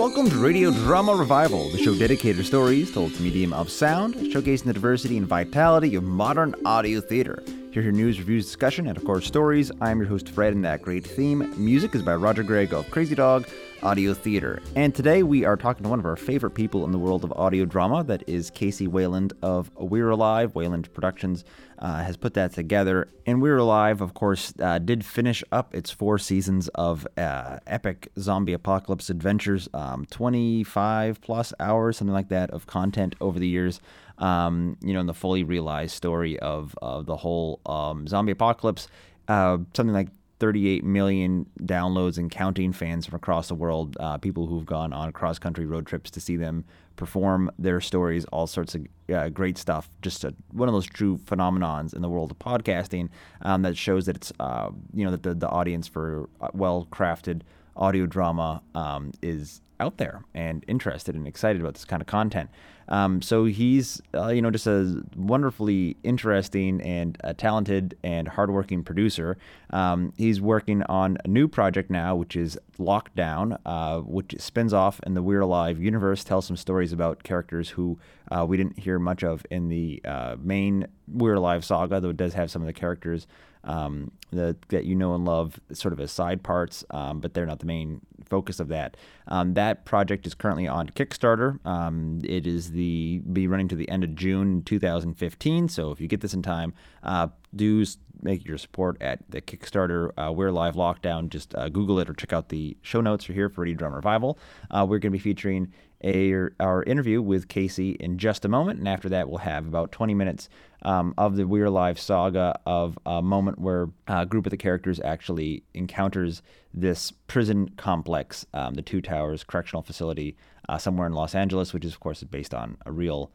welcome to Radio Drama Revival, the show dedicated to stories told to medium of sound, showcasing the diversity and vitality of modern audio theater. Here, your news, reviews, discussion, and of course, stories. I'm your host, Fred, and that great theme. Music is by Roger Gregg of Crazy Dog Audio Theater. And today we are talking to one of our favorite people in the world of audio drama. That is Casey Wayland of We're Alive. Wayland Productions uh, has put that together. And We're Alive, of course, uh, did finish up its four seasons of uh, epic zombie apocalypse adventures, um, 25 plus hours, something like that, of content over the years. Um, you know, in the fully realized story of, of the whole um, zombie apocalypse. Uh, something like 38 million downloads and counting fans from across the world, uh, people who've gone on cross country road trips to see them perform their stories, all sorts of uh, great stuff. Just a, one of those true phenomenons in the world of podcasting um, that shows that it's, uh, you know, that the, the audience for uh, well crafted audio drama um, is out there and interested and excited about this kind of content. Um, so he's, uh, you know, just a wonderfully interesting and uh, talented and hardworking producer. Um, he's working on a new project now, which is Lockdown, uh, which spins off in the We're Alive universe, tells some stories about characters who uh, we didn't hear much of in the uh, main We're Alive saga, though it does have some of the characters um, that, that you know and love sort of as side parts, um, but they're not the main focus of that. Um, that project is currently on Kickstarter. Um, it is the be running to the end of June 2015. So if you get this in time, uh, do make your support at the Kickstarter. Uh, we're live lockdown. Just uh, Google it or check out the show notes. You're here for Radio Drama Revival. Uh, we're going to be featuring a, our interview with Casey in just a moment, and after that, we'll have about 20 minutes um, of the We're Alive saga of a moment where a group of the characters actually encounters this prison complex, um, the Two Towers Correctional Facility, uh, somewhere in Los Angeles, which is, of course, based on a real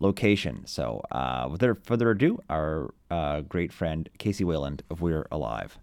location. So, uh, without further ado, our uh, great friend Casey Wayland of We're Alive.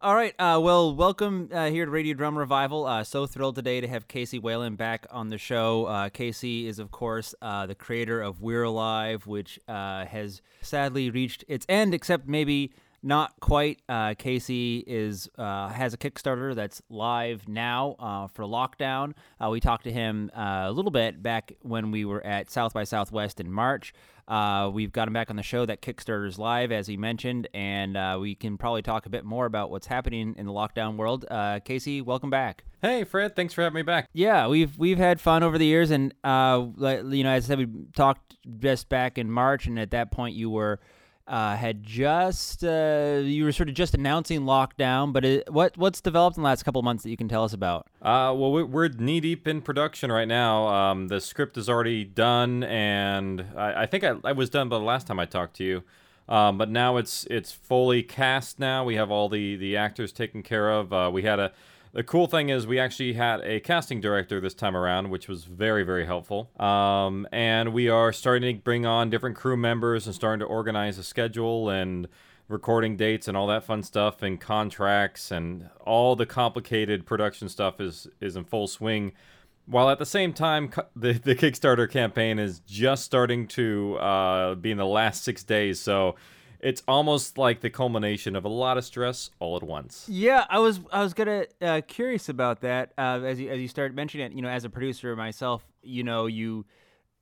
All right. Uh, well, welcome uh, here to Radio Drama Revival. Uh, so thrilled today to have Casey Wayland back on the show. Uh, Casey is, of course, uh, the creator of We're Alive, which uh, has sadly reached its end, except maybe not quite. Casey is has a Kickstarter that's live now for Lockdown. we talked to him a little bit back when we were at South by Southwest in March. Uh, we've got him back on the show. That Kickstarter is live, as he mentioned, and uh, we can probably talk a bit more about what's happening in the lockdown world. Uh, Casey, welcome back. Hey, Fred. Thanks for having me back. Yeah, we've we've had fun over the years, and uh, you know, as I said, we talked just back in March, and at that point, you were uh, had just uh, you were sort of just announcing lockdown, but it, what what's developed in the last couple months that you can tell us about? Uh, well, we're knee deep in production right now. Um, the script is already done, and I, I think I, I, was done by the last time I talked to you. Um, but now it's it's fully cast. Now we have all the the actors taken care of. Uh, we had a the cool thing is we actually had a casting director this time around, which was very, very helpful. Um, and we are starting to bring on different crew members and starting to organize a schedule and recording dates and all that fun stuff and contracts and all the complicated production stuff is is in full swing. While at the same time, the, the Kickstarter campaign is just starting to uh, be in the last six days. So it's almost like the culmination of a lot of stress all at once. Yeah, I was I was gonna uh, curious about that uh, as you as you started mentioning it. You know, as a producer myself, you know you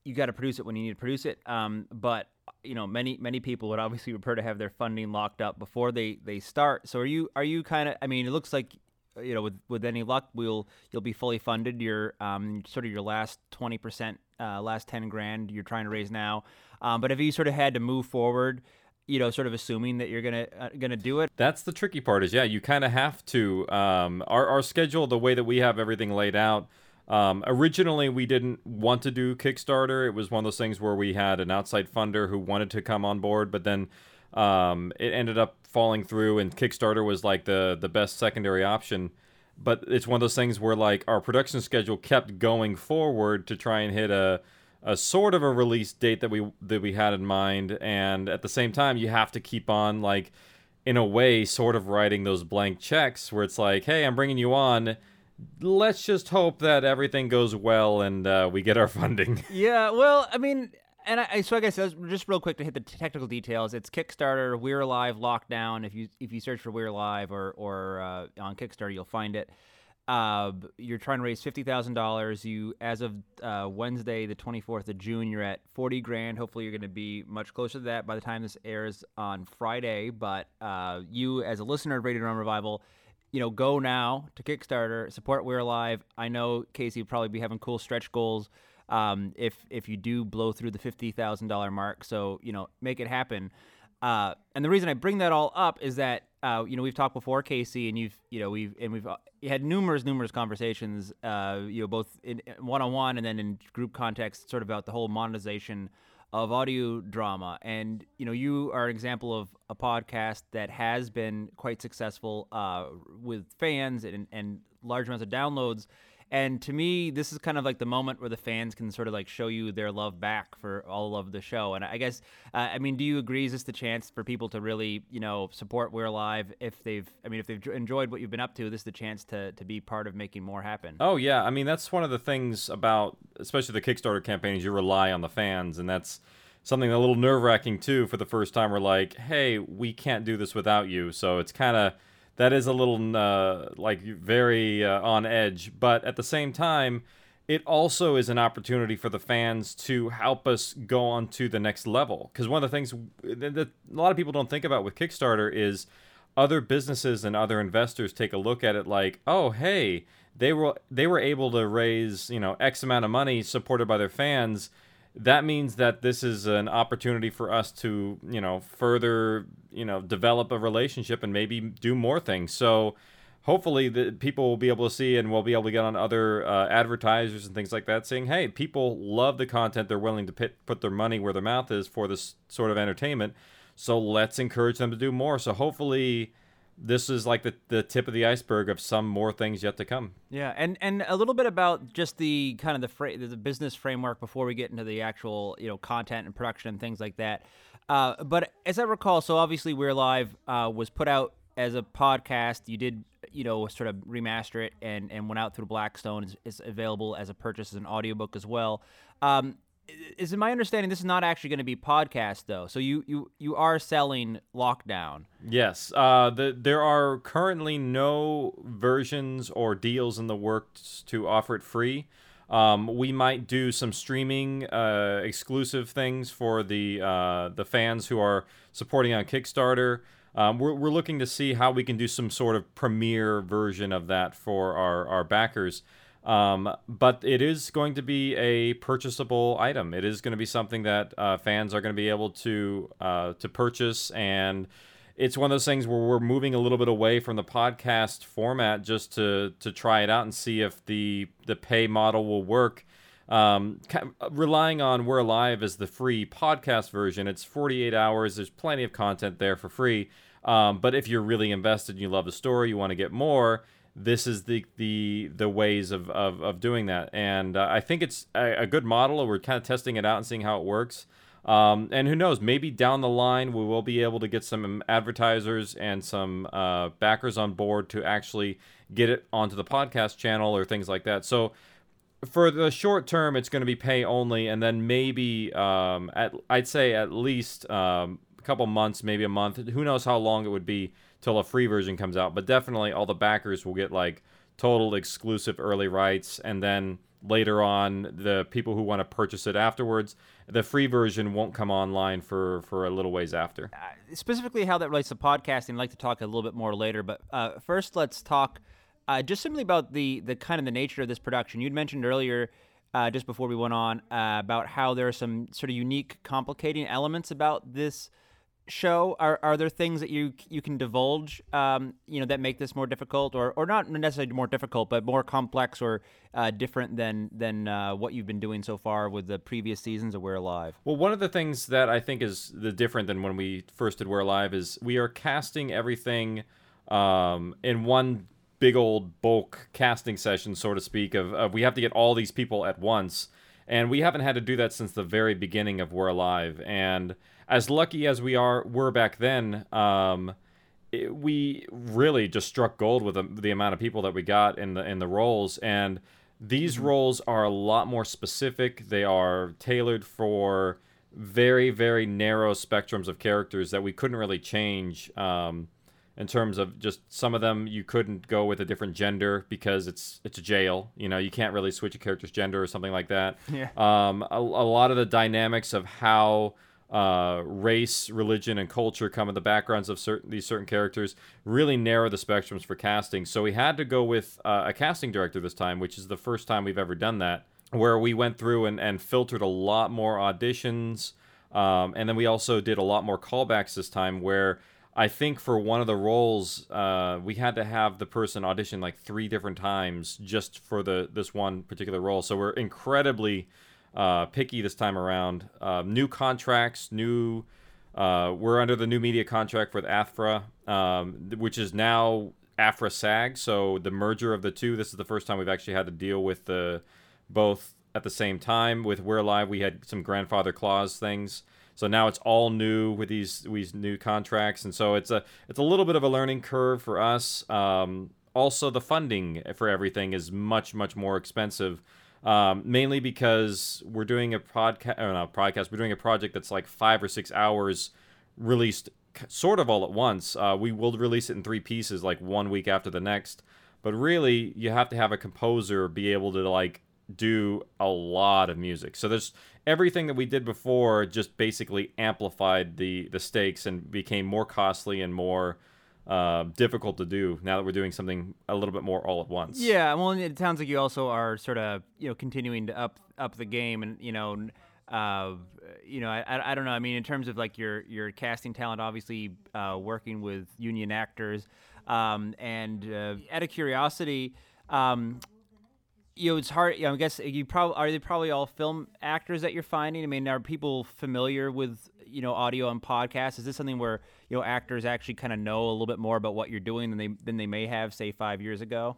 you got to produce it when you need to produce it. Um, but you know, many many people would obviously prefer to have their funding locked up before they they start. So are you are you kind of? I mean, it looks like you know with with any luck we'll you'll be fully funded. Your um sort of your last twenty percent, uh, last ten grand you're trying to raise now. Um, but have you sort of had to move forward? You know, sort of assuming that you're gonna uh, gonna do it. That's the tricky part. Is yeah, you kind of have to. Um, our our schedule, the way that we have everything laid out. Um, originally, we didn't want to do Kickstarter. It was one of those things where we had an outside funder who wanted to come on board, but then um, it ended up falling through, and Kickstarter was like the the best secondary option. But it's one of those things where like our production schedule kept going forward to try and hit a a sort of a release date that we that we had in mind, and at the same time, you have to keep on like, in a way, sort of writing those blank checks where it's like, hey, I'm bringing you on. Let's just hope that everything goes well and uh, we get our funding. Yeah, well, I mean, and I, so like I said, just real quick to hit the technical details. It's Kickstarter, We're Alive Lockdown. If you if you search for We're Alive or or uh, on Kickstarter, you'll find it. Uh, you're trying to raise fifty thousand dollars. You, as of uh, Wednesday, the twenty fourth of June, you're at forty grand. Hopefully, you're going to be much closer to that by the time this airs on Friday. But uh, you, as a listener of Radio Drama Revival, you know, go now to Kickstarter, support We're Alive. I know Casey will probably be having cool stretch goals um, if if you do blow through the fifty thousand dollar mark. So you know, make it happen. Uh, and the reason I bring that all up is that uh, you know we've talked before, Casey, and you've you know we've and we've uh, had numerous numerous conversations, uh, you know both in one on one and then in group context, sort of about the whole monetization of audio drama. And you know you are an example of a podcast that has been quite successful uh, with fans and, and large amounts of downloads. And to me, this is kind of like the moment where the fans can sort of like show you their love back for all of the show. And I guess, uh, I mean, do you agree? Is this the chance for people to really, you know, support We're Alive if they've, I mean, if they've enjoyed what you've been up to? This is the chance to to be part of making more happen. Oh yeah, I mean that's one of the things about, especially the Kickstarter campaigns, you rely on the fans, and that's something a little nerve wracking too. For the first time, we're like, hey, we can't do this without you. So it's kind of that is a little uh, like very uh, on edge, but at the same time, it also is an opportunity for the fans to help us go on to the next level. Because one of the things that a lot of people don't think about with Kickstarter is other businesses and other investors take a look at it like, oh, hey, they were they were able to raise you know X amount of money supported by their fans that means that this is an opportunity for us to you know further you know develop a relationship and maybe do more things. So hopefully the people will be able to see and we'll be able to get on other uh, advertisers and things like that saying hey people love the content they're willing to put, put their money where their mouth is for this sort of entertainment. So let's encourage them to do more. So hopefully this is like the, the tip of the iceberg of some more things yet to come. Yeah, and and a little bit about just the kind of the fra- the business framework before we get into the actual you know content and production and things like that. Uh, but as I recall, so obviously We're Alive uh, was put out as a podcast. You did you know sort of remaster it and and went out through Blackstone. It's, it's available as a purchase as an audiobook as well. Um, is it my understanding this is not actually going to be podcast though so you you you are selling lockdown yes uh the, there are currently no versions or deals in the works to offer it free um, we might do some streaming uh, exclusive things for the uh, the fans who are supporting on Kickstarter. Um, we're, we're looking to see how we can do some sort of premiere version of that for our, our backers. Um, but it is going to be a purchasable item. It is going to be something that uh, fans are going to be able to uh, to purchase, and it's one of those things where we're moving a little bit away from the podcast format just to to try it out and see if the the pay model will work. Um, relying on We're Alive as the free podcast version, it's 48 hours. There's plenty of content there for free. Um, but if you're really invested and you love the story, you want to get more this is the the the ways of of, of doing that. And uh, i think it's a, a, good model. We're kind of testing it out and seeing how it works. Um, and who knows? Maybe down the line we will be able to get some advertisers and some uh, backers on board to actually get it onto the podcast channel or things like that. So for the short term it's going to be pay only and then maybe um, at i'd say at least um, a couple months maybe a month. Who knows how long it would be till a free version comes out. But definitely, all the backers will get like total exclusive early rights, and then later on, the people who want to purchase it afterwards, the free version won't come online for for a little ways after. Uh, specifically, how that relates to podcasting, I'd like to talk a little bit more later. But uh, first, let's talk uh, just simply about the the kind of the nature of this production. You'd mentioned earlier. Uh, just before we went on, uh, about how there are some sort of unique, complicating elements about this show? Are are there things that you you can divulge, um, you know, that make this more difficult, or or not necessarily more difficult, but more complex or uh, different than than uh, what you've been doing so far with the previous seasons of We're Alive? Well, one of the things that I think is the different than when we first did We're Alive is we are casting everything um, in one big old bulk casting session, so to speak. Of, of we have to get all these people at once, and we haven't had to do that since the very beginning of We're Alive, and as lucky as we are were back then, um, it, we really just struck gold with the, the, amount of people that we got in the in the roles and these mm-hmm. roles are a lot more specific they are tailored for very very narrow spectrums of characters that we couldn't really change um, in terms of just some of them you couldn't go with a different gender because it's it's a jail. You know, you can't really switch a character's gender or something like that. Yeah. Um, a, a lot of the dynamics of how uh, race, religion, and culture come in the backgrounds of certain these certain characters really narrow the spectrums for casting. So we had to go with uh, a casting director this time, which is the first time we've ever done that, where we went through and, and filtered a lot more auditions. Um, and then we also did a lot more callbacks this time where I think for one of the roles, uh, we had to have the person audition like three different times just for the this one particular role. So we're incredibly uh, picky this time around. Uh, new contracts, new. Uh, we're under the new media contract with AFTRA, um, which is now AFTRA SAG. So the merger of the two. This is the first time we've actually had to deal with the both at the same time. With We're Alive, we had some grandfather clause things. So now it's all new with these these new contracts, and so it's a it's a little bit of a learning curve for us. Um, also, the funding for everything is much much more expensive, um, mainly because we're doing a podcast not podcast. We're doing a project that's like five or six hours released sort of all at once. Uh, we will release it in three pieces, like one week after the next. But really, you have to have a composer be able to like do a lot of music. So there's everything that we did before just basically amplified the the stakes and became more costly and more uh, difficult to do now that we're doing something a little bit more all at once. Yeah, well, it sounds like you also are sort of you know continuing to up up the game, and you know, uh, you know, I, I don't know. I mean, in terms of like your your casting talent, obviously uh, working with union actors, um, and uh, out of curiosity. Um, you know, it's hard. You know, I guess you probably are they probably all film actors that you're finding. I mean, are people familiar with you know audio and podcasts? Is this something where you know actors actually kind of know a little bit more about what you're doing than they than they may have say five years ago?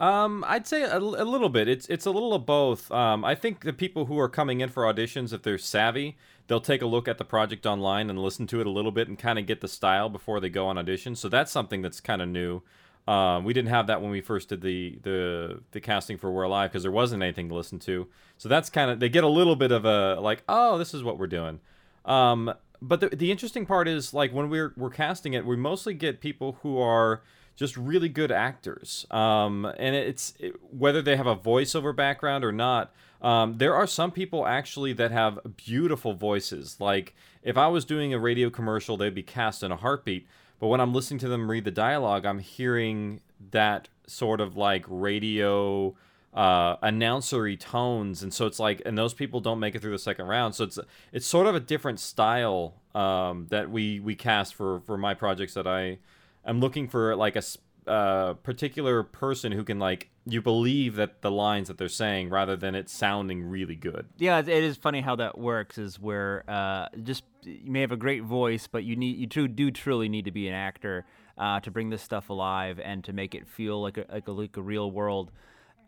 Um, I'd say a, a, little bit. It's it's a little of both. Um, I think the people who are coming in for auditions, if they're savvy, they'll take a look at the project online and listen to it a little bit and kind of get the style before they go on audition. So that's something that's kind of new. Um, we didn't have that when we first did the the the casting for We're Alive because there wasn't anything to listen to. So that's kind of they get a little bit of a like, oh, this is what we're doing. Um, but the the interesting part is like when we're we're casting it, we mostly get people who are just really good actors. Um, and it's it, whether they have a voiceover background or not. Um, there are some people actually that have beautiful voices. Like if I was doing a radio commercial, they'd be cast in a heartbeat. But when I'm listening to them read the dialogue, I'm hearing that sort of like radio uh, announcery tones, and so it's like, and those people don't make it through the second round. So it's it's sort of a different style um, that we we cast for for my projects that I am looking for like a uh, particular person who can like you believe that the lines that they're saying rather than it sounding really good. Yeah, it is funny how that works. Is where uh, just you may have a great voice, but you need you do, do truly need to be an actor uh, to bring this stuff alive and to make it feel like a like a, like a real world.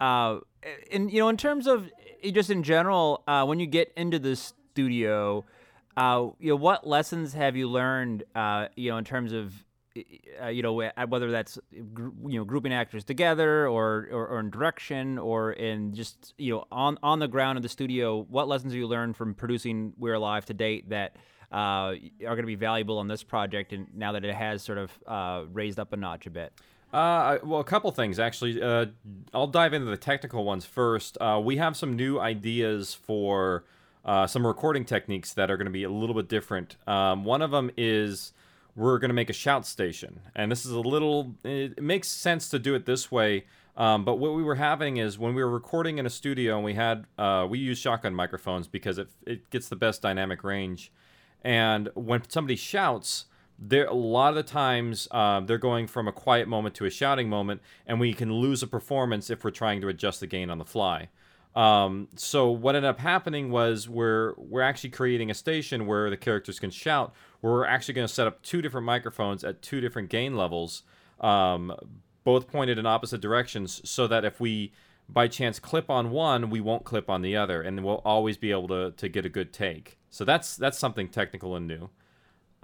Uh, and you know, in terms of just in general, uh, when you get into the studio, uh, you know, what lessons have you learned? Uh, you know, in terms of uh, you know whether that's you know grouping actors together or, or, or in direction or in just you know on on the ground in the studio what lessons have you learned from producing we're alive to date that uh, are going to be valuable on this project and now that it has sort of uh, raised up a notch a bit uh, well, a couple things actually. Uh, I'll dive into the technical ones first. Uh, we have some new ideas for uh, some recording techniques that are going to be a little bit different. Um, one of them is we're going to make a shout station. And this is a little, it makes sense to do it this way. Um, but what we were having is when we were recording in a studio and we had, uh, we use shotgun microphones because it, it gets the best dynamic range. And when somebody shouts, there a lot of the times uh, they're going from a quiet moment to a shouting moment, and we can lose a performance if we're trying to adjust the gain on the fly. Um, so what ended up happening was we're we're actually creating a station where the characters can shout. We're actually going to set up two different microphones at two different gain levels, um, both pointed in opposite directions, so that if we by chance clip on one, we won't clip on the other, and we'll always be able to to get a good take. So that's that's something technical and new.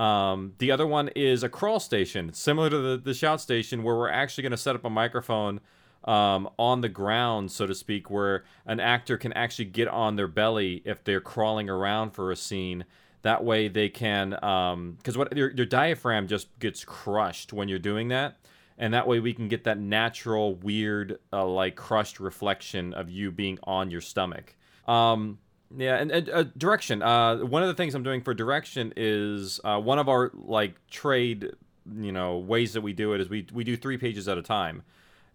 Um, the other one is a crawl station, similar to the, the shout station, where we're actually going to set up a microphone um, on the ground, so to speak, where an actor can actually get on their belly if they're crawling around for a scene. That way they can, because what your, your diaphragm just gets crushed when you're doing that, and that way we can get that natural, weird, uh, like crushed reflection of you being on your stomach. Um, yeah, and, and uh, direction. Uh, one of the things I'm doing for direction is uh, one of our like trade, you know, ways that we do it is we we do three pages at a time,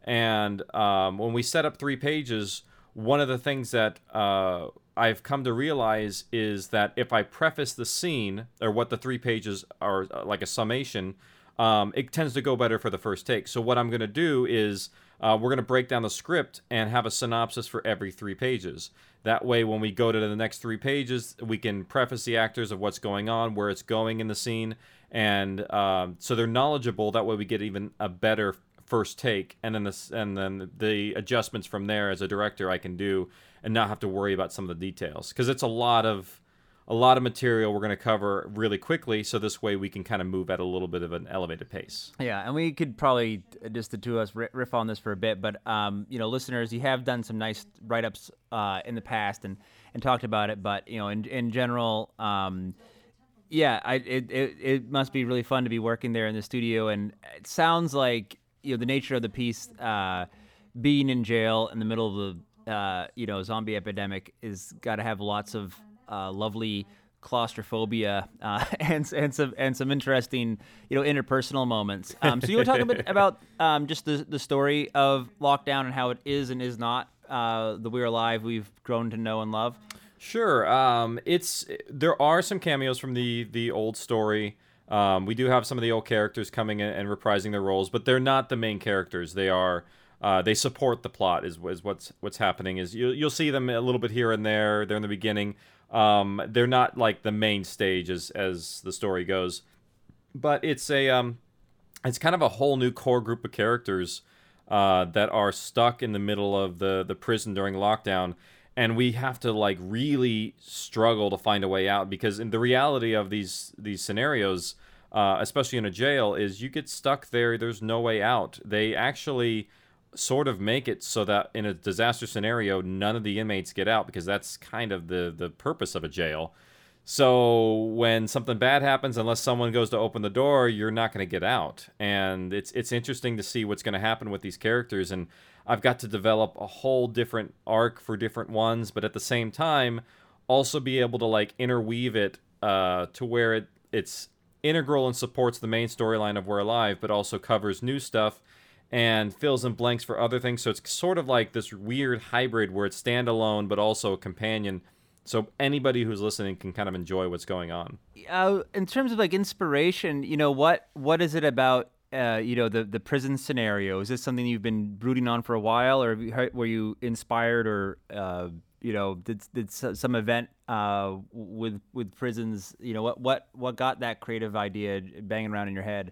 and um, when we set up three pages, one of the things that uh, I've come to realize is that if I preface the scene or what the three pages are uh, like a summation, um, it tends to go better for the first take. So what I'm going to do is uh, we're going to break down the script and have a synopsis for every three pages. That way, when we go to the next three pages, we can preface the actors of what's going on, where it's going in the scene, and um, so they're knowledgeable. That way, we get even a better first take, and then this, and then the adjustments from there as a director I can do, and not have to worry about some of the details because it's a lot of a lot of material we're going to cover really quickly so this way we can kind of move at a little bit of an elevated pace. Yeah and we could probably just the two of us riff on this for a bit but um, you know listeners you have done some nice write-ups uh, in the past and and talked about it but you know in, in general um, yeah I, it, it, it must be really fun to be working there in the studio and it sounds like you know the nature of the piece uh, being in jail in the middle of the uh, you know zombie epidemic is got to have lots of uh, lovely claustrophobia uh, and and some and some interesting you know interpersonal moments. Um, so you want to talk a bit about um, just the the story of lockdown and how it is and is not uh, the We're Alive we've grown to know and love. Sure. Um, it's there are some cameos from the the old story. Um, we do have some of the old characters coming in and reprising their roles, but they're not the main characters. They are uh, they support the plot. Is, is what's what's happening. Is you, you'll see them a little bit here and there. They're in the beginning. Um, they're not like the main stage as as the story goes, but it's a um, it's kind of a whole new core group of characters uh, that are stuck in the middle of the the prison during lockdown, and we have to like really struggle to find a way out because in the reality of these these scenarios, uh, especially in a jail, is you get stuck there. There's no way out. They actually sort of make it so that in a disaster scenario, none of the inmates get out because that's kind of the the purpose of a jail. So when something bad happens, unless someone goes to open the door, you're not going to get out. And it's it's interesting to see what's going to happen with these characters. And I've got to develop a whole different arc for different ones, but at the same time, also be able to like interweave it uh, to where it it's integral and supports the main storyline of We're Alive, but also covers new stuff and fills in blanks for other things. So it's sort of like this weird hybrid where it's standalone but also a companion. So anybody who's listening can kind of enjoy what's going on. Uh, in terms of like inspiration, you know what what is it about? Uh, you know the the prison scenario. Is this something you've been brooding on for a while, or you, were you inspired, or uh, you know did did some event uh, with with prisons? You know what what what got that creative idea banging around in your head?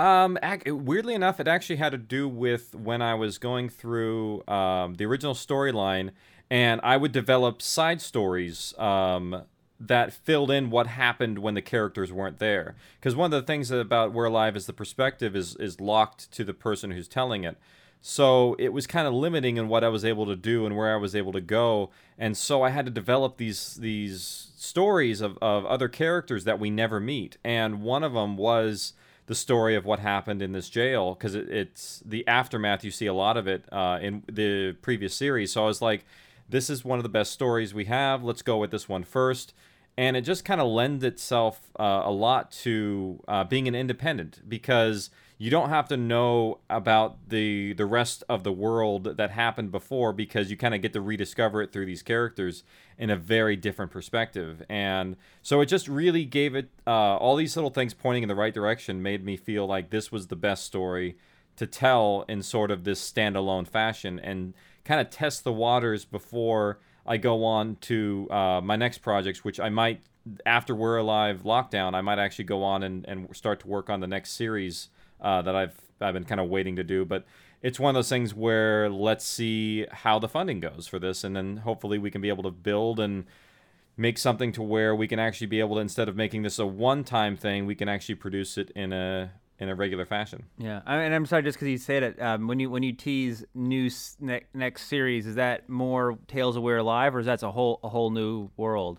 Um, weirdly enough, it actually had to do with when I was going through um, the original storyline, and I would develop side stories um, that filled in what happened when the characters weren't there. Because one of the things about We're Alive is the perspective is is locked to the person who's telling it. So it was kind of limiting in what I was able to do and where I was able to go. And so I had to develop these these stories of, of other characters that we never meet. And one of them was the story of what happened in this jail because it, it's the aftermath. You see a lot of it uh, in the previous series. So I was like, this is one of the best stories we have. Let's go with this one first. And it just kind of lends itself uh, a lot to uh, being an independent because you don't have to know about the the rest of the world that happened before because you kind of get to rediscover it through these characters in a very different perspective. And so it just really gave it uh, all these little things pointing in the right direction made me feel like this was the best story to tell in sort of this standalone fashion and kind of test the waters before I go on to uh, my next projects, which I might after we're alive lockdown, I might actually go on and, and start to work on the next series uh, that I've I've been kind of waiting to do. But it's one of those things where let's see how the funding goes for this, and then hopefully we can be able to build and make something to where we can actually be able to instead of making this a one-time thing, we can actually produce it in a in a regular fashion. Yeah, I and I'm sorry, just because you said it, um, when you when you tease new ne- next series, is that more Tales of We're Alive, or is that a whole a whole new world?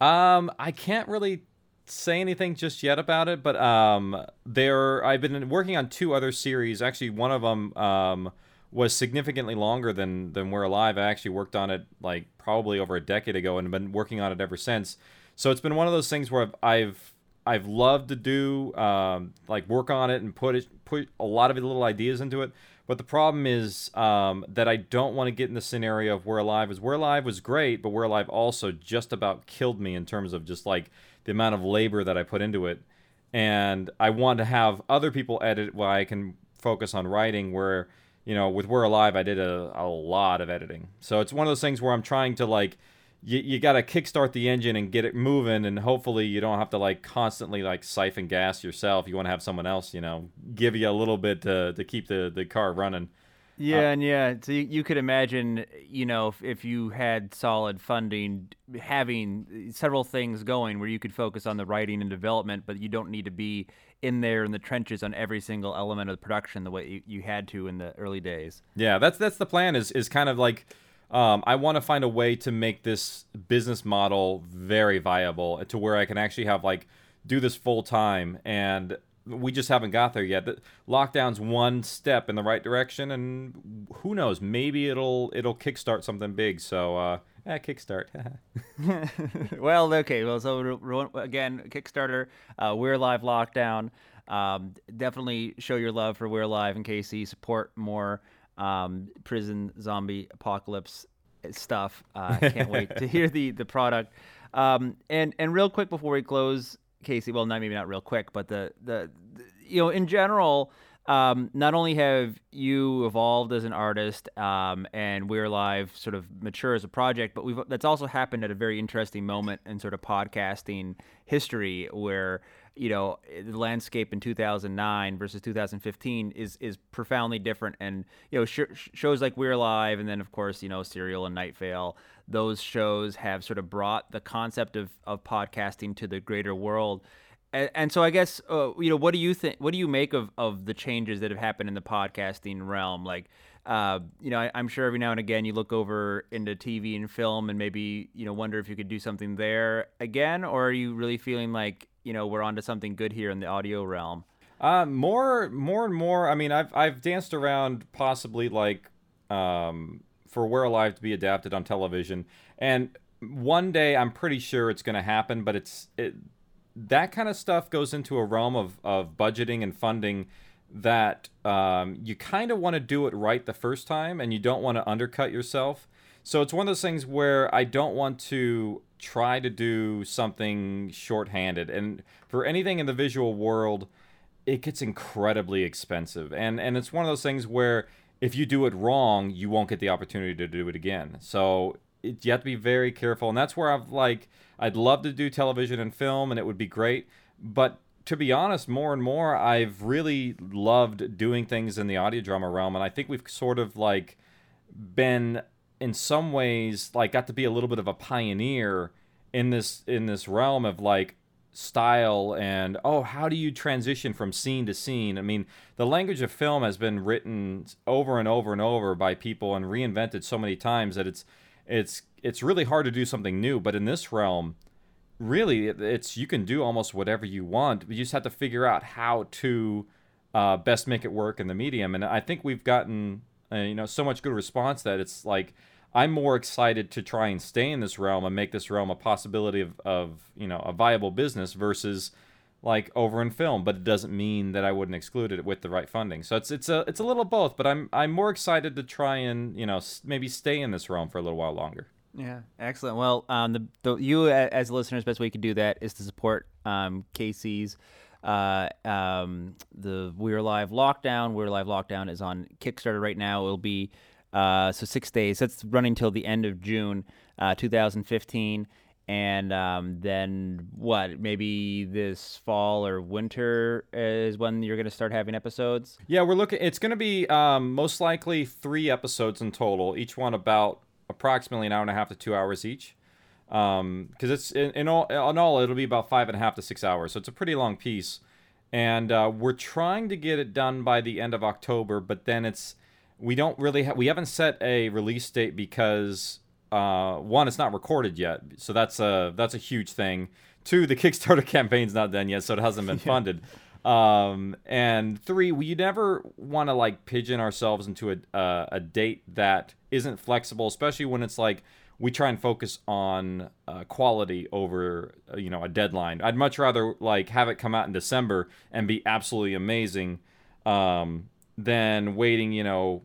Um, I can't really say anything just yet about it, but um, there I've been working on two other series. Actually, one of them um was significantly longer than than We're Alive. I actually worked on it like probably over a decade ago and been working on it ever since. So it's been one of those things where I've I've, I've loved to do um, like work on it and put it put a lot of little ideas into it. But the problem is um, that I don't want to get in the scenario of We're Alive. Is We're Alive was great, but We're Alive also just about killed me in terms of just like the amount of labor that I put into it. And I want to have other people edit while I can focus on writing. Where you know, with We're Alive, I did a, a lot of editing. So it's one of those things where I'm trying to like you, you got to kickstart the engine and get it moving and hopefully you don't have to like constantly like siphon gas yourself you want to have someone else you know give you a little bit to, to keep the, the car running yeah uh, and yeah so you, you could imagine you know if, if you had solid funding having several things going where you could focus on the writing and development but you don't need to be in there in the trenches on every single element of the production the way you, you had to in the early days. Yeah that's that's the plan is is kind of like um, I want to find a way to make this business model very viable to where I can actually have like do this full time and we just haven't got there yet. The lockdown's one step in the right direction, and who knows? Maybe it'll it'll kickstart something big. So, uh, eh, kickstart. well, okay. Well, so again, Kickstarter. Uh, we're live lockdown. Um, definitely show your love for We're Alive and KC. Support more um, prison zombie apocalypse stuff. Uh, can't wait to hear the the product. Um, and and real quick before we close, Casey. Well, not maybe not real quick, but the the, the you know in general. Um, not only have you evolved as an artist um, and We're Alive sort of mature as a project, but we've that's also happened at a very interesting moment in sort of podcasting history where you know the landscape in 2009 versus 2015 is is profoundly different. And you know sh- shows like we're live and then of course you know serial and night vale those shows have sort of brought the concept of, of podcasting to the greater world. And, and so i guess uh, you know what do you think what do you make of of the changes that have happened in the podcasting realm? Like uh, you know, I, am sure every now and again you look over into TV and film and maybe, you know, wonder if you could do something there again, or are you really feeling like, you know, we're onto something good here in the audio realm? Uh, more, more and more. I mean, I've I've danced around possibly like um, for We're Alive to be adapted on television, and one day I'm pretty sure it's going to happen. But it's it that kind of stuff goes into a realm of of budgeting and funding that um, you kind of want to do it right the first time and you don't want to undercut yourself. So it's one of those things where I don't want to try to do something shorthanded. And for anything in the visual world, it gets incredibly expensive. And and it's one of those things where if you do it wrong, you won't get the opportunity to do it again. So it, you have to be very careful. And that's where I've like I'd love to do television and film and it would be great, but to be honest, more and more, I've really loved doing things in the audio drama realm, and I think we've sort of like been in some ways like got to be a little bit of a pioneer in this in this realm of like style and oh how do you transition from scene to scene? I mean the language of film has been written over and over and over by people and reinvented so many times that it's it's it's really hard to do something new. But in this realm really it's you can do almost whatever you want. You just have to figure out how to uh, best make it work in the medium. And i think we've gotten uh, you know so much good response that it's like i'm more excited to try and stay in this realm and make this realm a possibility of, of you know a viable business versus like over in film but it doesn't mean that i wouldn't exclude it with the right funding so it's it's a it's a little both but i'm i'm more excited to try and you know maybe stay in this realm for a little while longer yeah, excellent. Well, um, the, the you as listeners, best way you can do that is to support um, Casey's. Uh, um, the We're Alive Lockdown. We're Alive Lockdown is on Kickstarter right now. It'll be uh, so six days. That's running till the end of June, uh, 2015. And um, then what? Maybe this fall or winter is when you're going to start having episodes. Yeah, we're looking. It's going to be um, most likely three episodes in total, each one about approximately an hour and a half to two hours each. Because um, it's in, in, all in all it'll be about five and a half to six hours, so it's a pretty long piece. And uh, we're trying to get it done by the end of October, but then it's we don't really ha- we haven't set a release date because uh, one, it's not recorded yet, so that's a that's a huge thing. Two, the Kickstarter campaign's not done yet, so it hasn't been funded. Um, and three, we never want to like pigeon ourselves into a uh, a date that isn't flexible, especially when it's like we try and focus on uh, quality over uh, you know a deadline. I'd much rather like have it come out in December and be absolutely amazing um, than waiting you know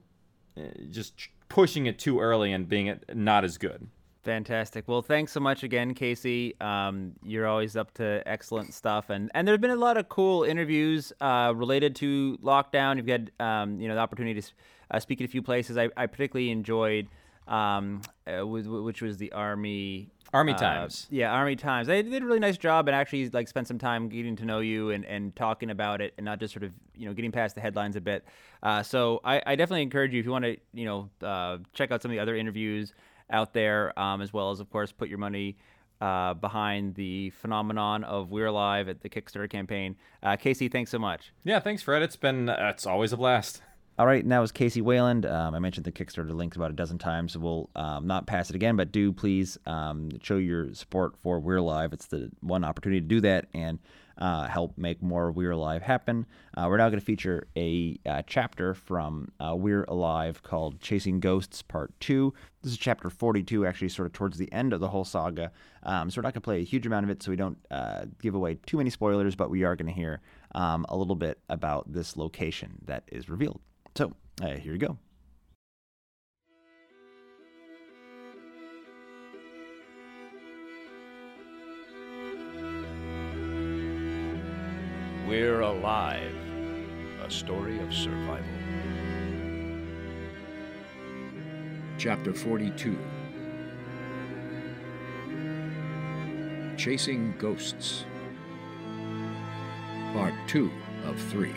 just pushing it too early and being not as good. Fantastic. Well, thanks so much again, Casey. Um, you're always up to excellent stuff, and and there've been a lot of cool interviews uh, related to lockdown. You've had um, you know the opportunity to uh, speak at a few places. I, I particularly enjoyed um, uh, which was the Army Army uh, Times. Yeah, Army Times. They did a really nice job and actually like spent some time getting to know you and, and talking about it and not just sort of you know getting past the headlines a bit. Uh, so I, I, definitely encourage you if you want to you know uh, check out some of the other interviews out there um, as well as of course put your money. Uh, behind the phenomenon of We're Alive at the Kickstarter campaign, uh, Casey, thanks so much. Yeah, thanks, Fred. It's been it's always a blast. All right, now is Casey Wayland. Um, I mentioned the Kickstarter links about a dozen times, we'll um, not pass it again, but do please um, show your support for We're Alive. It's the one opportunity to do that and uh, help make more We're Alive happen. Uh, we're now going to feature a uh, chapter from uh, We're Alive called Chasing Ghosts Part 2. This is chapter 42, actually, sort of towards the end of the whole saga. Um, so we're not going to play a huge amount of it so we don't uh, give away too many spoilers, but we are going to hear um, a little bit about this location that is revealed. So uh, here you go. We're Alive, a story of survival. Chapter 42 Chasing Ghosts, Part 2 of 3.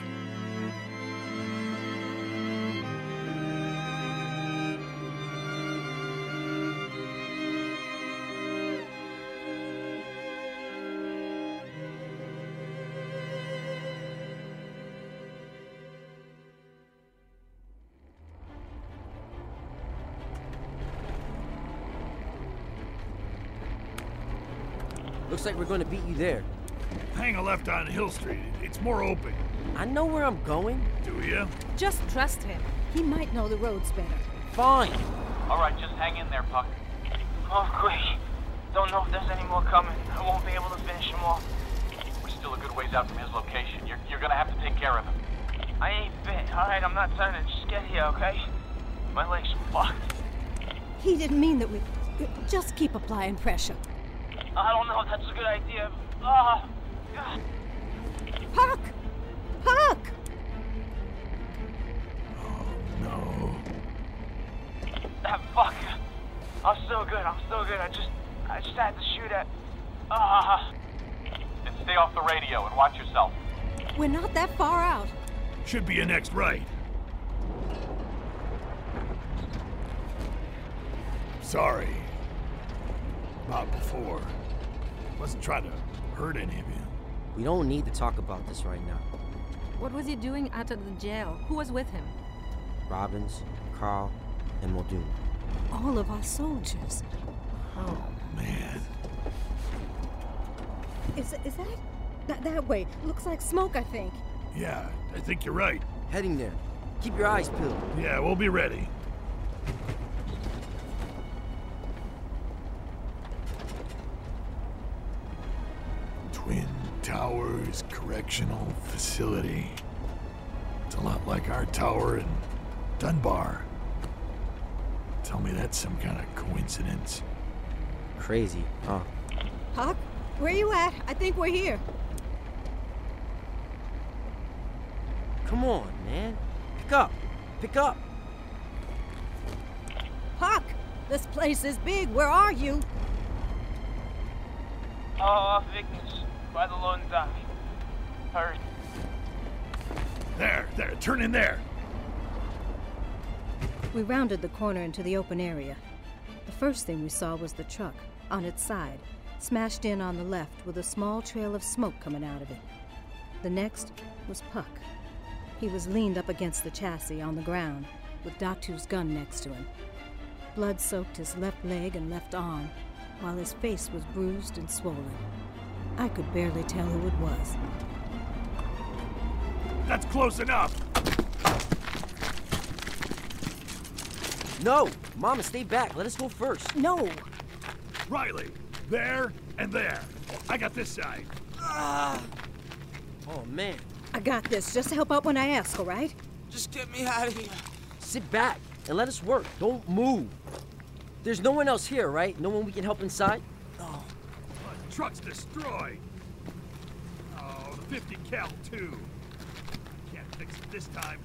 Looks like we're gonna beat you there. Hang a left on Hill Street. It's more open. I know where I'm going. Do you? Just trust him. He might know the roads better. Fine. All right, just hang in there, Puck. Oh, great. Don't know if there's any more coming. I won't be able to finish them off. We're still a good ways out from his location. You're, you're gonna have to take care of him. I ain't bit. All right, I'm not turning. Just get here, okay? My leg's fucked. He didn't mean that we. Just keep applying pressure. I don't know if that's a good idea. Ah. Puck! Puck! No. Ah, fuck. I'm still good. I'm still good. I just, I just had to shoot at. Ah. Then stay off the radio and watch yourself. We're not that far out. Should be a next right. Sorry. About before. Wasn't trying to hurt any of you. We don't need to talk about this right now. What was he doing out of the jail? Who was with him? Robbins, Carl, and Muldoon. All of our soldiers. Oh, man. Is, is that, that that way? Looks like smoke, I think. Yeah, I think you're right. Heading there. Keep your eyes peeled. Yeah, we'll be ready. Towers Correctional Facility. It's a lot like our tower in Dunbar. Tell me that's some kind of coincidence. Crazy, huh? Puck, where you at? I think we're here. Come on, man. Pick up. Pick up. Puck, this place is big. Where are you? Uh, oh, off Ignis, by the loan dock. Hurry. There, there, turn in there. We rounded the corner into the open area. The first thing we saw was the truck, on its side, smashed in on the left with a small trail of smoke coming out of it. The next was Puck. He was leaned up against the chassis on the ground, with Datu's gun next to him. Blood soaked his left leg and left arm, while his face was bruised and swollen. I could barely tell who it was. That's close enough. No! Mama, stay back. Let us go first. No! Riley, there and there. I got this side. Ah. Oh, man. I got this. Just help out when I ask, all right? Just get me out of here. Sit back and let us work. Don't move. There's no one else here, right? No one we can help inside? Truck's destroyed. Oh, the 50 cal too. Can't fix it this time.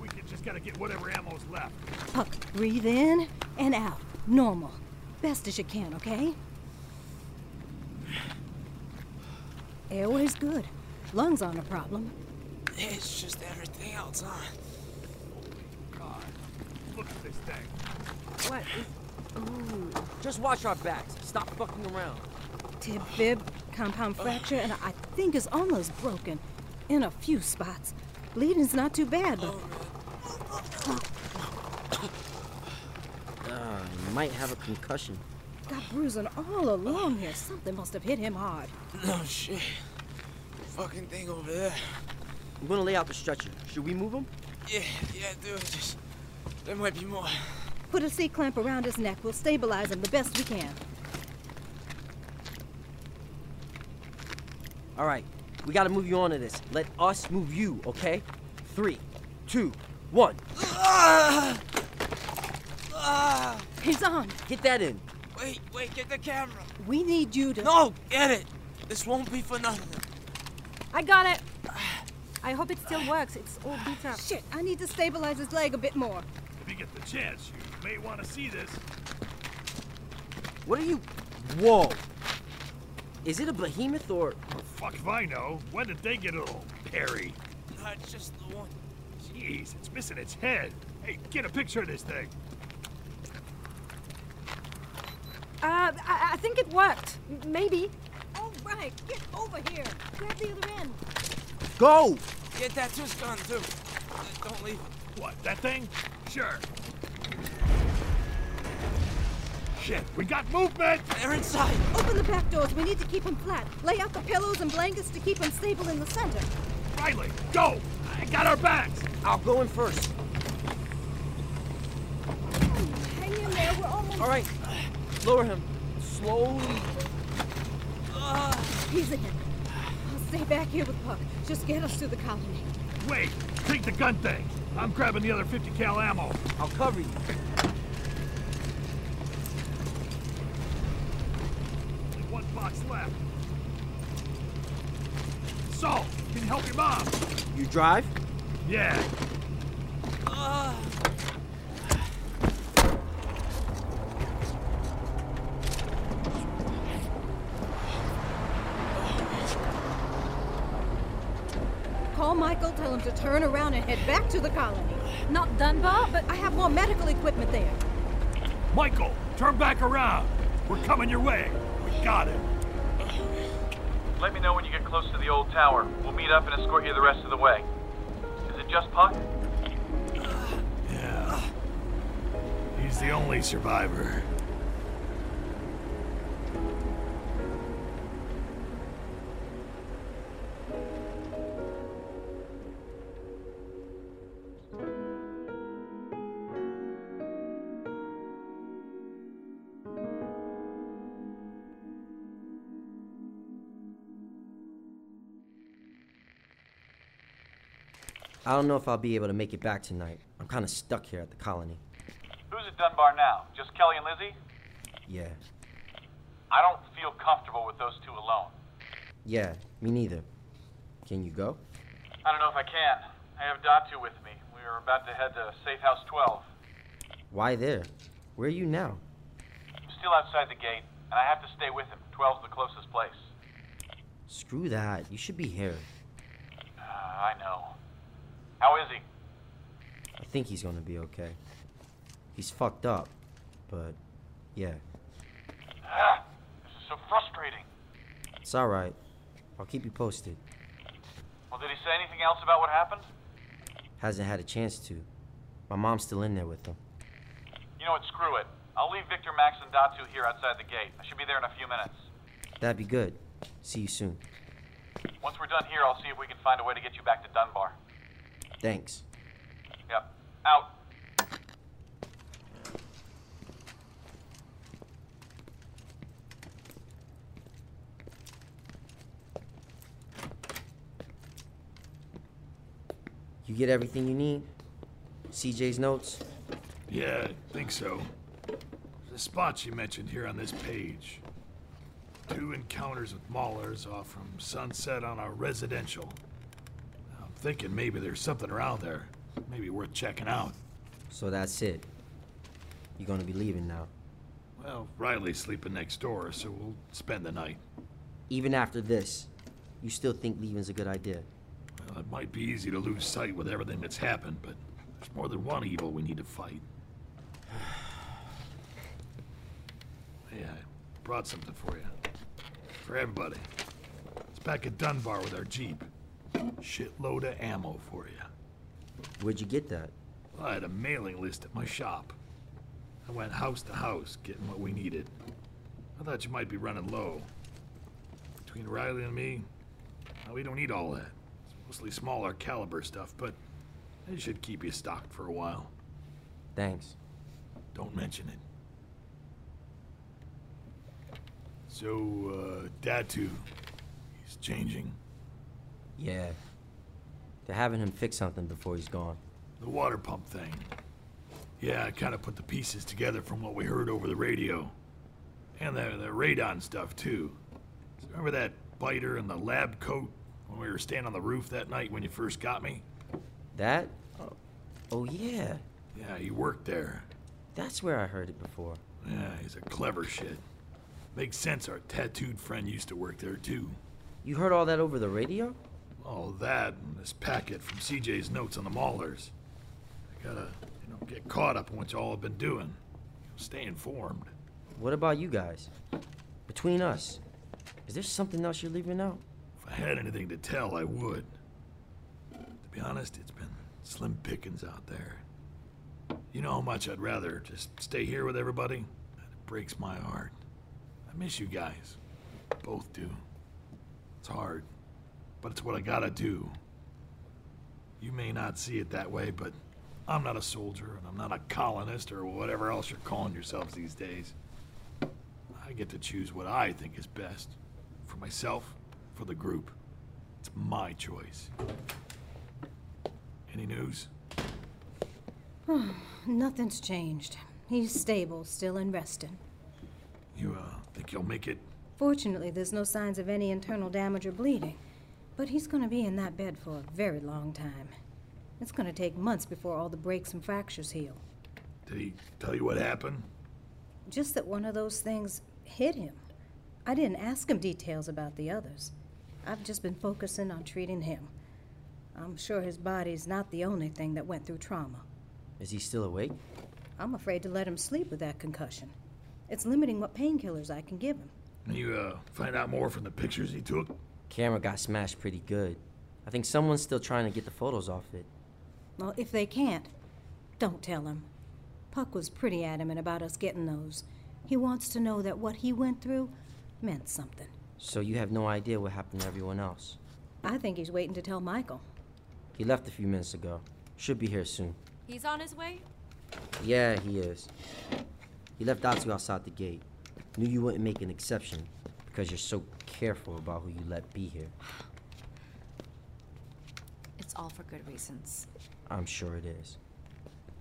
We can just gotta get whatever ammo's left. Puck, breathe in and out. Normal. Best as you can, okay? Airway's good. Lungs aren't a problem. It's just everything else, huh? God, look at this thing. What? Ooh. Just watch our backs. Stop fucking around. Tib fib, compound fracture, and I think is almost broken. In a few spots. Bleeding's not too bad, but Uh, he might have a concussion. got bruising all along here. Something must have hit him hard. No shit. Fucking thing over there. I'm gonna lay out the stretcher. Should we move him? Yeah, yeah, dude. Just there might be more. Put a C clamp around his neck. We'll stabilize him the best we can. All right, we gotta move you onto this. Let us move you, okay? Three, two, one. He's on. Get that in. Wait, wait, get the camera. We need you to. No, get it. This won't be for nothing. I got it. I hope it still works. It's all beat up. Shit, I need to stabilize his leg a bit more. If you get the chance, you may want to see this. What are you? Whoa. Is it a behemoth or? Fuck if I know. When did they get a little hairy? it's just the one. Jeez, it's missing its head. Hey, get a picture of this thing. Uh, I, I think it worked. M- Maybe. All right, get over here. Grab the other end. Go! Get that tusk gun too. Uh, Don't leave. What, that thing? Sure. Shit, we got movement! They're inside. Open the back doors. We need to keep him flat. Lay out the pillows and blankets to keep him stable in the center. Riley, go! I got our backs! I'll go in first. Hang in there. We're almost. All right. Lower him. Slowly. He's in. I'll stay back here with Puck. Just get us to the colony. Wait, take the gun thing. I'm grabbing the other 50 cal ammo. I'll cover you. There's one box left. So, can you help your mom? You drive? Yeah. Call Michael. Tell him to turn around and head back to the colony. Not Dunbar, but I have more medical equipment there. Michael, turn back around. We're coming your way. We got it. Let me know when you get close to the old tower. We'll meet up and escort you the rest of the way. Is it just Puck? Yeah. He's the only survivor. I don't know if I'll be able to make it back tonight. I'm kind of stuck here at the colony. Who's at Dunbar now? Just Kelly and Lizzie? Yeah. I don't feel comfortable with those two alone. Yeah, me neither. Can you go? I don't know if I can. I have Datu with me. We are about to head to Safe House 12. Why there? Where are you now? I'm still outside the gate, and I have to stay with him. 12's the closest place. Screw that. You should be here. Uh, I know. How is he? I think he's gonna be okay. He's fucked up, but yeah, Ah, this is so frustrating. it's alright. I'll keep you posted. Well, did he say anything else about what happened? Hasn't had a chance to. My mom's still in there with him. You You know what? Screw it. I'll leave Victor, Max, and Datu here outside the gate. I should be there in a few minutes. That'd be good. See you soon. Once we're done here, I'll see if we can find a way to get you back to Dunbar. Thanks. Yep. Out. You get everything you need? CJ's notes? Yeah, I think so. There's a spot you mentioned here on this page. Two encounters with maulers off from sunset on a residential. Thinking maybe there's something around there. Maybe worth checking out. So that's it. You're gonna be leaving now. Well, Riley's sleeping next door, so we'll spend the night. Even after this, you still think leaving's a good idea? Well, it might be easy to lose sight with everything that's happened, but there's more than one evil we need to fight. yeah, I brought something for you. For everybody. It's back at Dunbar with our Jeep. Shitload of ammo for you. Where'd you get that? Well, I had a mailing list at my shop. I went house to house getting what we needed. I thought you might be running low. Between Riley and me, we don't need all that. It's mostly smaller caliber stuff, but it should keep you stocked for a while. Thanks. Don't mention it. So, uh, Datu, he's changing. Yeah. They're having him fix something before he's gone. The water pump thing. Yeah, I kind of put the pieces together from what we heard over the radio. And the, the radon stuff, too. So remember that biter in the lab coat when we were standing on the roof that night when you first got me? That? Oh, oh yeah. Yeah, he worked there. That's where I heard it before. Yeah, he's a clever shit. Makes sense our tattooed friend used to work there, too. You heard all that over the radio? All that and this packet from CJ's notes on the Maulers. I gotta, you know, get caught up on what y'all have been doing. Stay informed. What about you guys? Between us, is there something else you're leaving out? If I had anything to tell, I would. To be honest, it's been slim pickings out there. You know how much I'd rather just stay here with everybody? It breaks my heart. I miss you guys. Both do. It's hard, but it's what I gotta do. You may not see it that way, but I'm not a soldier, and I'm not a colonist, or whatever else you're calling yourselves these days. I get to choose what I think is best. For myself, for the group. It's my choice. Any news? Nothing's changed. He's stable, still and resting. You, uh, think you'll make it? Fortunately, there's no signs of any internal damage or bleeding. But he's gonna be in that bed for a very long time. It's gonna take months before all the breaks and fractures heal. Did he tell you what happened? Just that one of those things hit him. I didn't ask him details about the others. I've just been focusing on treating him. I'm sure his body's not the only thing that went through trauma. Is he still awake? I'm afraid to let him sleep with that concussion. It's limiting what painkillers I can give him. Can you, uh, find out more from the pictures he took? Camera got smashed pretty good. I think someone's still trying to get the photos off it. Well, if they can't, don't tell him. Puck was pretty adamant about us getting those. He wants to know that what he went through meant something. So you have no idea what happened to everyone else? I think he's waiting to tell Michael. He left a few minutes ago. Should be here soon. He's on his way? Yeah, he is. He left Datu outside the gate. Knew you wouldn't make an exception because you're so careful about who you let be here. It's all for good reasons. I'm sure it is.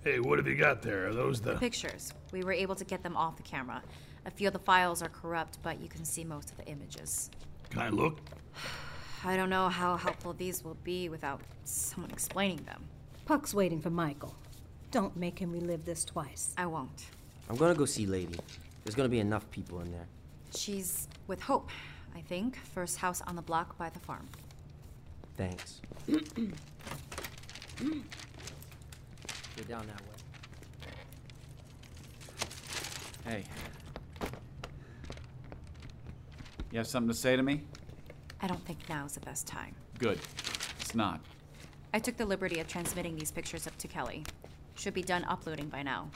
Hey, what have you got there? Are those the. Pictures. We were able to get them off the camera. A few of the files are corrupt, but you can see most of the images. Can I look? I don't know how helpful these will be without someone explaining them. Puck's waiting for Michael. Don't make him relive this twice. I won't. I'm gonna go see Lady. There's gonna be enough people in there. She's with Hope, I think. First house on the block by the farm. Thanks. Go down that way. Hey. You have something to say to me? I don't think now's the best time. Good. It's not. I took the liberty of transmitting these pictures up to Kelly. Should be done uploading by now.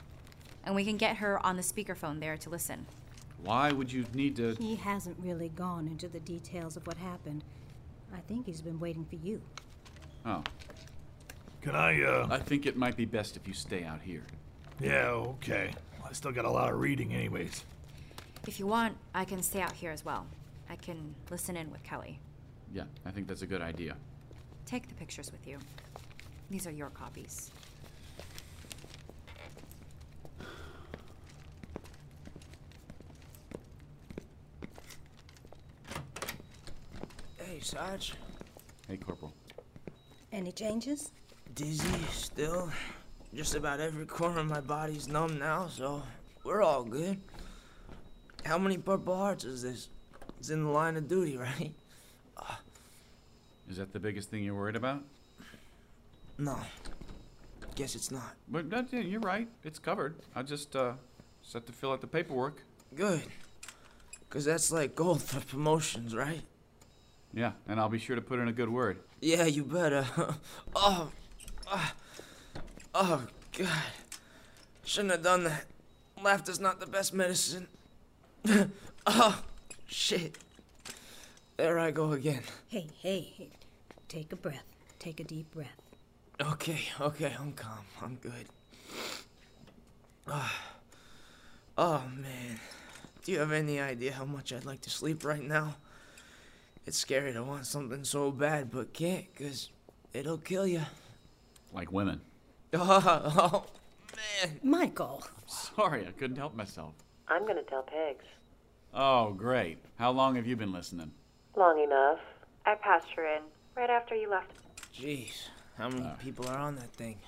and we can get her on the speakerphone there to listen. Why would you need to. He hasn't really gone into the details of what happened. I think he's been waiting for you. Oh. Can I, uh. I think it might be best if you stay out here. Yeah, okay. I still got a lot of reading, anyways. If you want, I can stay out here as well. I can listen in with Kelly. Yeah, I think that's a good idea. Take the pictures with you. These are your copies. Hey, Sarge. Hey, Corporal. Any changes? Dizzy still. Just about every corner of my body's numb now, so we're all good. How many Purple Hearts is this? It's in the line of duty, right? Is that the biggest thing you're worried about? No. Guess it's not. But uh, yeah, you're right. It's covered. I just uh, set to fill out the paperwork. Good. Because that's like gold for promotions, right? Yeah, and I'll be sure to put in a good word. Yeah, you better. oh, ah, oh, God. Shouldn't have done that. Laughter's not the best medicine. oh, shit. There I go again. Hey, hey, hey. Take a breath. Take a deep breath. Okay, okay, I'm calm. I'm good. Ah. oh, man. Do you have any idea how much I'd like to sleep right now? It's scary to want something so bad, but can't, because it'll kill you. Like women. Oh, oh, man. Michael. Sorry, I couldn't help myself. I'm gonna tell Pegs. Oh, great. How long have you been listening? Long enough. I passed her in right after you left. Jeez, how many uh. people are on that thing?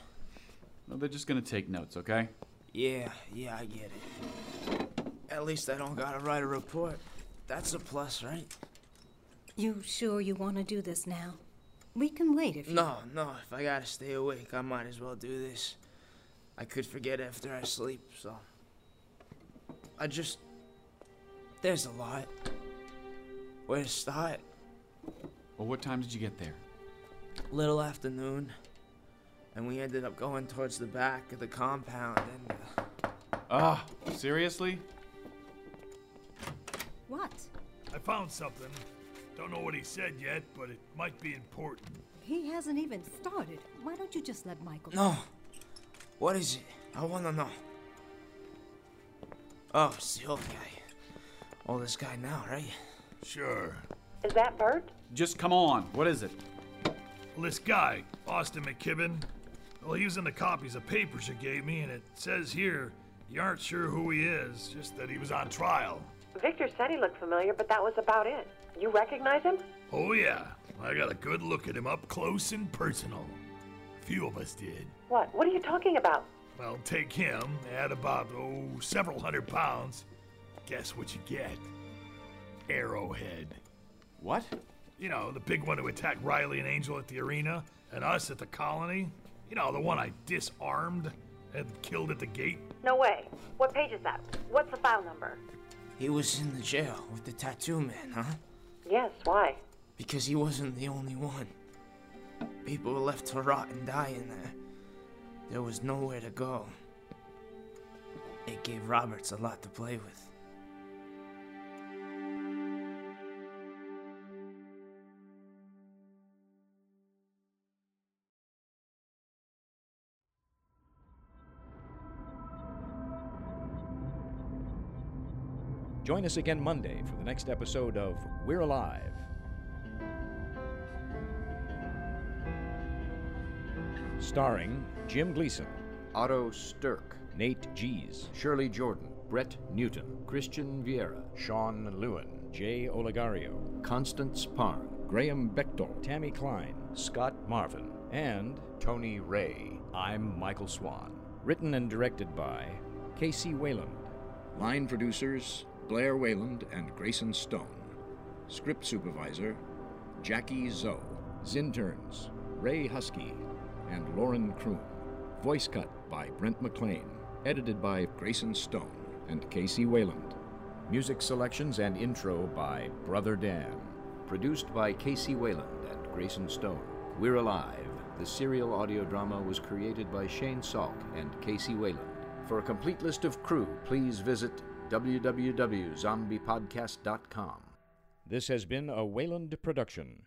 No, they're just gonna take notes, okay? Yeah, yeah, I get it. At least I don't gotta write a report. That's a plus, right? You sure you want to do this now? We can wait if you... No, no, if I gotta stay awake, I might as well do this. I could forget after I sleep, so. I just. There's a lot. Where to start? Well, what time did you get there? Little afternoon. And we ended up going towards the back of the compound and. Uh, Ah, seriously? What? I found something. Don't know what he said yet, but it might be important. He hasn't even started. Why don't you just let Michael... no. What is it? I wanna know. Oh, it's the old guy. Oldest guy now, right? Sure. Is that Bert? Just come on. What is it? Well, this guy, Austin McKibben, well, he was in the copies of papers you gave me, and it says here you aren't sure who he is, just that he was on trial. Victor said he looked familiar, but that was about it. You recognize him? Oh, yeah. I got a good look at him up close and personal. A few of us did. What? What are you talking about? Well, take him, add about, oh, several hundred pounds. Guess what you get? Arrowhead. What? You know, the big one who attacked Riley and Angel at the arena, and us at the colony. You know, the one I disarmed and killed at the gate. No way. What page is that? What's the file number? He was in the jail with the tattoo man, huh? Yes, why? Because he wasn't the only one. People were left to rot and die in there. There was nowhere to go. It gave Roberts a lot to play with. Join us again Monday for the next episode of We're Alive. Starring Jim Gleason, Otto Stirk, Nate Gies, Shirley Jordan, Brett Newton, Christian Vieira, Sean Lewin, Jay Olegario, Constance Parn, Graham Bechtel, Tammy Klein, Scott Marvin, and Tony Ray. I'm Michael Swan. written and directed by Casey Wayland. Line producers Blair Wayland and Grayson Stone. Script supervisor Jackie Zoe. Zinterns Ray Husky and Lauren Kroon. Voice cut by Brent McLean. Edited by Grayson Stone and Casey Wayland. Music selections and intro by Brother Dan. Produced by Casey Wayland and Grayson Stone. We're Alive. The serial audio drama was created by Shane Salk and Casey Wayland. For a complete list of crew, please visit www.zombiepodcast.com. This has been a Wayland production.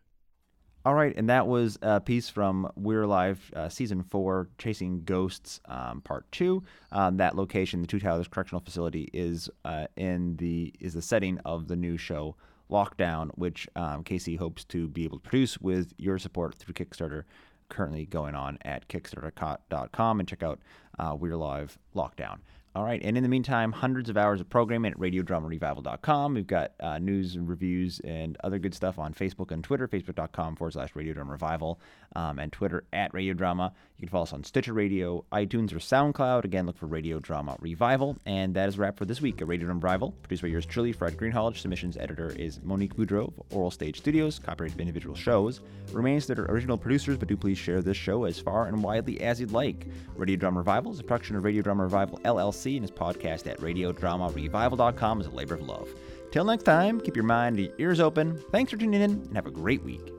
All right, and that was a piece from We're Alive uh, Season 4, Chasing Ghosts, um, Part 2. Um, that location, the Twin Towers Correctional Facility, is uh, in the is the setting of the new show Lockdown, which um, Casey hopes to be able to produce with your support through Kickstarter, currently going on at kickstarter.com, and check out uh, We're Alive Lockdown. All right, and in the meantime, hundreds of hours of programming at radiodramarevival.com. We've got uh, news and reviews and other good stuff on Facebook and Twitter, facebook.com forward slash radiodrama revival, um, and Twitter at radiodrama. You can follow us on Stitcher Radio, iTunes, or SoundCloud. Again, look for Radio Drama Revival. And that is a wrap for this week A Radio Drama Revival, produced by yours truly, Fred Greenhalgh. Submissions editor is Monique Boudreau of Oral Stage Studios, copyright of individual shows. Remains that are original producers, but do please share this show as far and widely as you'd like. Radio Drama Revival is a production of Radio Drama Revival LLC and his podcast at radiodramarevival.com is a labor of love. Till next time, keep your mind and ears open. Thanks for tuning in and have a great week.